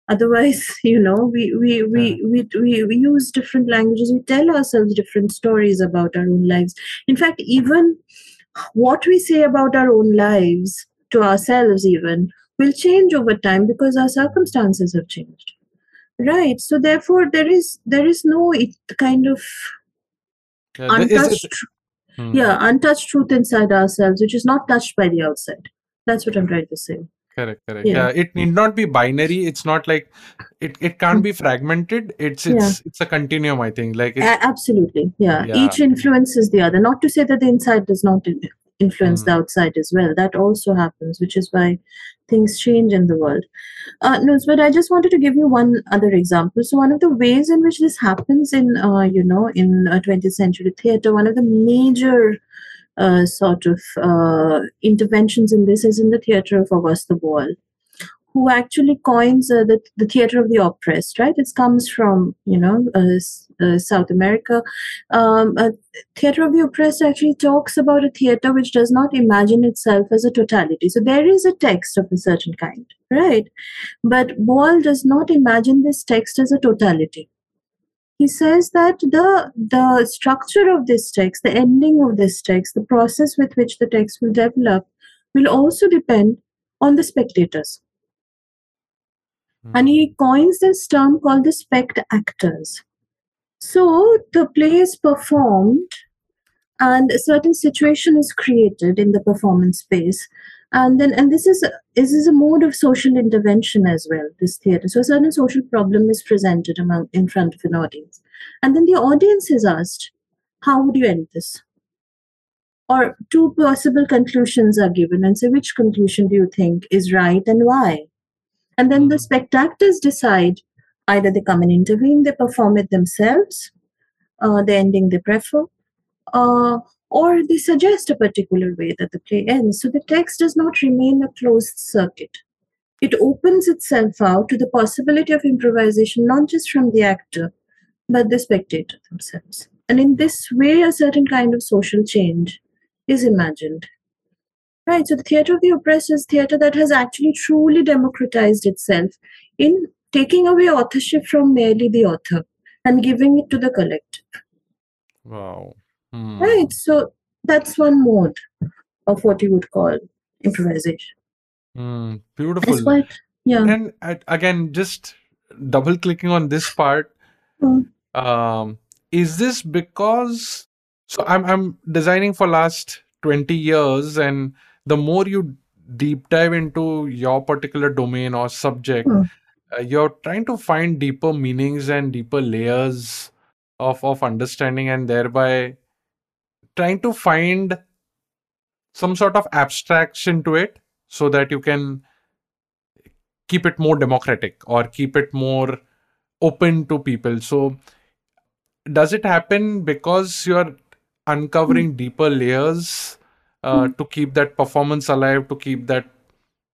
Otherwise, you know, we, we, we, we, we, we use different languages, we tell ourselves different stories about our own lives. In fact, even what we say about our own lives to ourselves, even, will change over time because our circumstances have changed. Right. So therefore there is there is no it kind of Yeah, the- it's, it's, untouched hmm. yeah untouched truth inside ourselves which is not touched by the outside. That's what i'm trying to say Correct, correct. yeah Yeah, it need not be binary. It's not like it, it can't be fragmented. It's yeah it's it's a continuum, I think. Like it's A- absolutely yeah yeah. each influences the other not to say that the inside does not in- influence the Mm. outside as well that also happens which is why things change in the world uh, no but i just wanted to give you one other example so one of the ways in which this happens in uh, you know in uh, 20th century theater one of the major uh, sort of uh, interventions in this is in the theater of Augusto Boal, who actually coins uh, the, the theater of the oppressed, right? It comes from, you know, uh, uh, South America. Um, theater of the oppressed actually talks about a theater which does not imagine itself as a totality. So there is a text of a certain kind, right? But Boal does not imagine this text as a totality he says that the the structure of this text the ending of this text the process with which the text will develop will also depend on the spectators. And Mm. he coins this term called the spect actors. So the play is performed and a certain situation is created in the performance space and then and this is this is a mode of social intervention as well this theater so a certain social problem is presented among in front of an audience. And then the audience is asked how would you end this? Or two possible conclusions are given and say which conclusion do you think is right and why? And then the Mm. spectators decide either they come and intervene they perform it themselves uh, the ending they prefer uh, or they suggest a particular way that the play ends. So the text does not remain a closed circuit. It opens itself out to the possibility of improvisation, not just from the actor, but the spectator themselves. And in this way, a certain kind of social change is imagined. Right, so the theater of the oppressed is theater that has actually truly democratized itself in taking away authorship from merely the author and giving it to the collective. Wow. Hmm. Right. So that's one mode of what you would call improvisation. It's Beautiful. quite yeah. And at, again, just double clicking on this part, Mm, um, is this because so I'm I'm designing for last 20 years and the more you deep dive into your particular domain or subject, Hmm. uh, you're trying to find deeper meanings and deeper layers of of understanding, and thereby trying to find some sort of abstraction to it, so that you can keep it more democratic or keep it more open to people. So, does it happen because you're uncovering deeper layers uh, to keep that performance alive, to keep that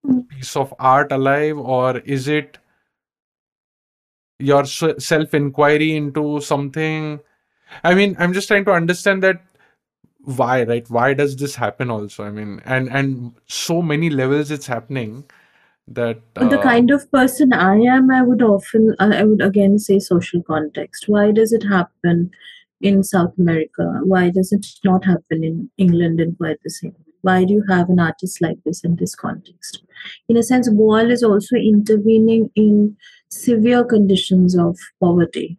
Mm. piece of art alive, or is it your self inquiry into something? I mean, I'm just trying to understand that why, right? Why does this happen also? I mean, and and so many levels it's happening that the uh, kind of person I am, I would often, I would again say social context. Why does it happen in South America? Why does it not happen in England in quite the same way? Why do you have an artist like this in this context? In a sense, Boal is also intervening in severe conditions of poverty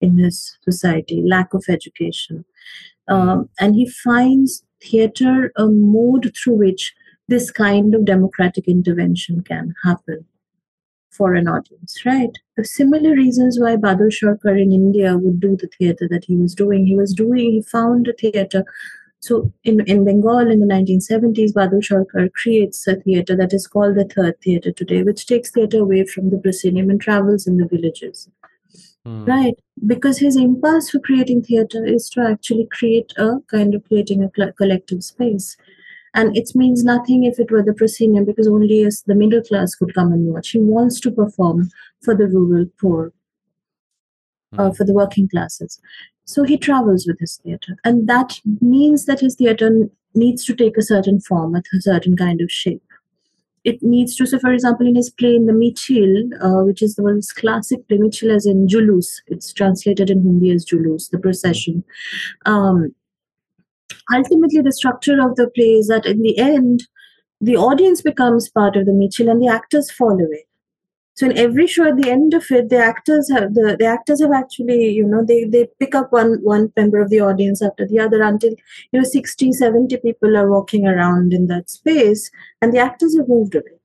in his society, lack of education. Um, and he finds theater a mode through which this kind of democratic intervention can happen for an audience, right? The similar reasons why Badal Sarkar in India would do the theater that he was doing. He was doing, he found a theater. So in, in Bengal in the 1970s, Badal Sarkar creates a theater that is called the Third Theater today, which takes theater away from the proscenium and travels in the villages. Hmm, Right, because his impulse for creating theater is to actually create a kind of creating a cl- collective space. And it means nothing if it were the proscenium because only as the middle class could come and watch. He wants to perform for the rural poor, uh, hmm, for the working classes. So he travels with his theater. And that means that his theater needs to take a certain form, a certain kind of shape. It needs to, for example, in his play in the Michil, uh, which is the most classic play, Michil as in Julus, it's translated in Hindi as Julus, the procession. Um, ultimately, the structure of the play is that in the end, the audience becomes part of the Michil and the actors follow away. So in every show, at the end of it, the actors have the, the actors have actually, you know, they, they pick up one one member of the audience after the other until you know 60, 70 people are walking around in that space, and the actors have moved away.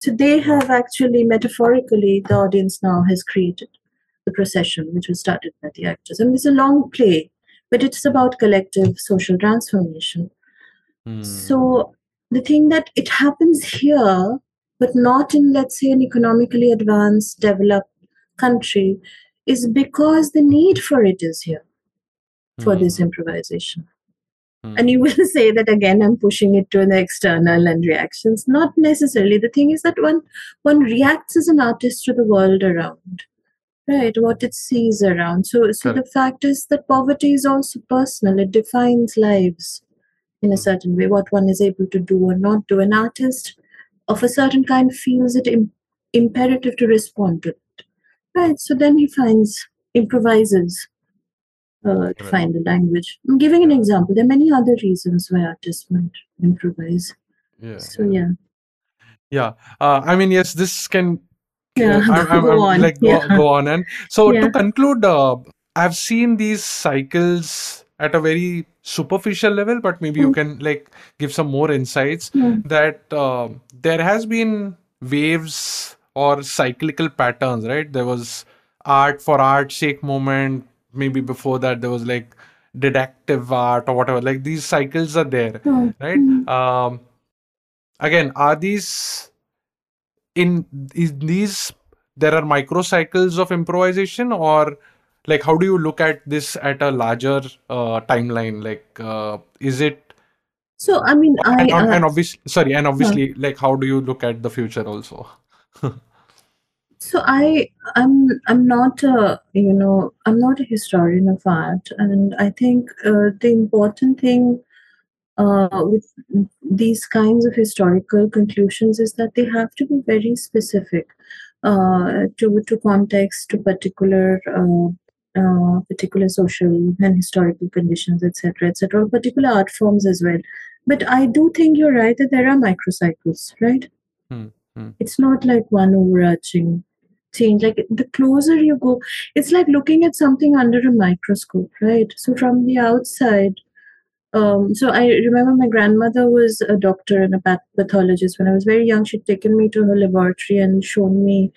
So they have actually metaphorically the audience now has created the procession, which was started by the actors. And it's a long play, but it's about collective social transformation. hmm, So the thing that it happens here, but not in, let's say, an economically advanced, developed country, is because the need for it is here for this hmm, improvisation. hmm, And you will say that again, I'm pushing it to the external and reactions. Not necessarily. The thing is that one one reacts as an artist to the world around, right? What it sees around. So, so the fact is that poverty is also personal. It defines lives in a Hmm. certain way. What one is able to do or not do. An artist of a certain kind feels it Im- imperative to respond to it, right? So then he finds improvises uh, to find the language. I'm giving an example. There are many other reasons why artists might improvise. Yeah, So yeah. yeah, Yeah. Uh, I mean, yes, this can. yeah. I'm, I'm, go I'm on. like go, Yeah, go on and so to conclude, uh, I've seen these cycles at a very superficial level, but maybe you Mm, can like give some more insights mm, that uh, there has been waves or cyclical patterns, right? There was art for art's sake moment. Maybe before that, there was like didactic art or whatever. Like these cycles are there, mm, right? mm. Um, again, are these in is these there are microcycles of improvisation or like how do you look at this at a larger uh, timeline like uh, is it So I mean, I and, uh, and obviously sorry and obviously like how do you look at the future also? So I I'm I'm not a you know I'm not a historian of art, and I think uh, the important thing uh, with these kinds of historical conclusions is that they have to be very specific uh, to to context, to particular uh, uh, particular social and historical conditions, etc., etc., particular art forms as well. But I do think you're right that there are microcycles, right? Hmm, hmm, It's not like one overarching change. Like the closer you go, it's like looking at something under a microscope, right? So from the outside, um, so I remember my grandmother was a doctor and a pathologist. When I was very young, she'd taken me to her laboratory and shown me,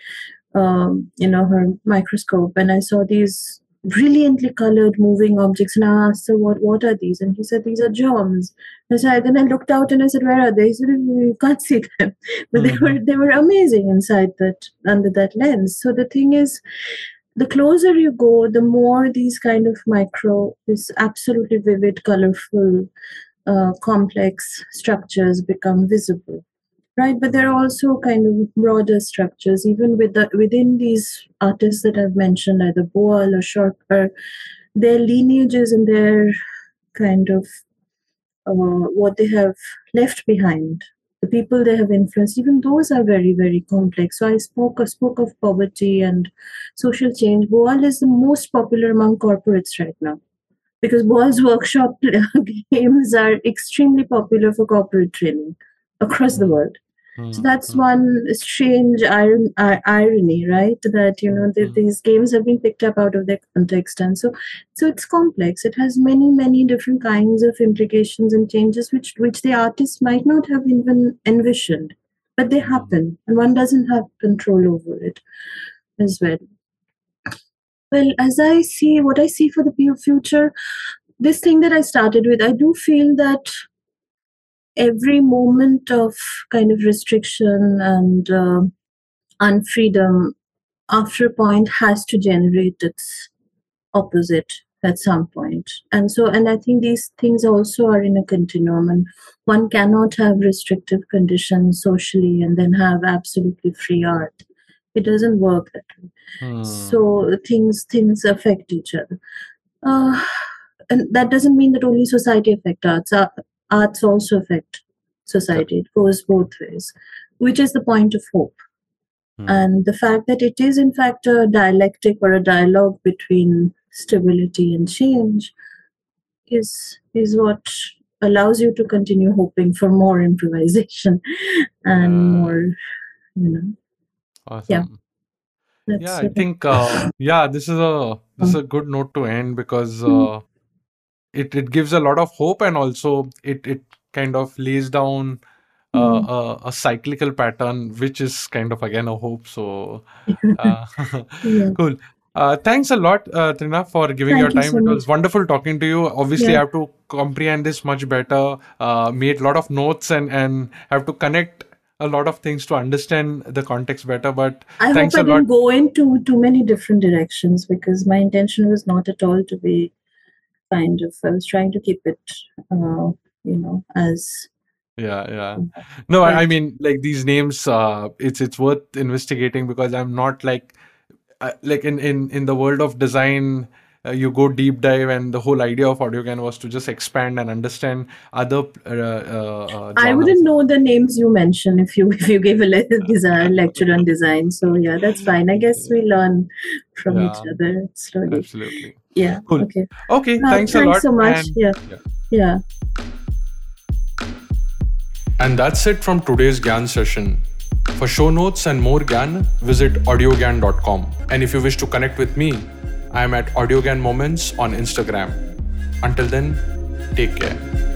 um, you know, her microscope, and I saw these brilliantly colored moving objects. And I asked her, "What? What are these?" And he said, "These are germs." And so I, then I looked out and I said, "Where are they?" He said, "You can't see them, but mm-hmm. they were they were amazing inside that under that lens." So the thing is, the closer you go, the more these kind of micro, this absolutely vivid, colorful, uh, complex structures become visible, right? But there are also kind of broader structures, even with the, within these artists that I've mentioned, either Boal or Shorter, their lineages and their kind of uh, what they have left behind the people they have influenced even those are very very complex so i spoke I spoke of poverty and social change boal is the most popular among corporates right now because boal's workshop games are extremely popular for corporate training across the world Mm-hmm. So that's hmm. one strange iron, uh, irony, right? That you know mm-hmm. these games have been picked up out of their context, and so so it's complex. It has many many different kinds of implications and changes, which which the artist might not have even envisioned, but they hmm. happen, and one doesn't have control over it as well. Well, as I see what I see for the pure future, this thing that I started with, I do feel that every moment of kind of restriction and uh, unfreedom after a point has to generate its opposite at some point. And so and i think these things also are in a continuum and one cannot have restrictive conditions socially and then have absolutely free art. It doesn't work that way. Hmm. so things things affect each other. Uh, and that doesn't mean that only society affect arts arts also affect society. It goes both ways, which is the point of hope. Mm. And the fact that it is, in fact, a dialectic or a dialogue between stability and change is is what allows you to continue hoping for more improvisation and uh, more, you know. Awesome. Yeah. That's yeah, I think uh, yeah, this is a this is a good note to end because hmm. uh, it it gives a lot of hope and also it it kind of lays down uh, a, a, cyclical pattern, which is kind of again a hope. So uh, yeah. cool. Uh, thanks a lot, uh, Trina, for giving Thank your time. You so it was wonderful talking to you. Obviously, yeah. I have to comprehend this much better. Uh, made a lot of notes and and have to connect a lot of things to understand the context better. But I thanks hope I didn't go into too many different directions because my intention was not at all to be kind of. I was trying to keep it, uh, you know, as yeah yeah. No I, I mean like these names uh it's it's worth investigating because i'm not like uh, like in in in the world of design uh, you go deep dive and the whole idea of Audiogyan was to just expand and understand other uh, uh, uh i wouldn't know the names you mentioned if you if you gave a le- design lecture on design. So yeah that's fine. I guess we learn from yeah, each other slowly. Absolutely yeah cool okay okay thanks, uh, a lot Thanks so much and, yeah. yeah yeah and that's it from today's Gyan session. For show notes and more Gyan, visit audiogyan.com. And if you wish to connect with me, I am at AudioGyan Moments on Instagram. Until then, take care.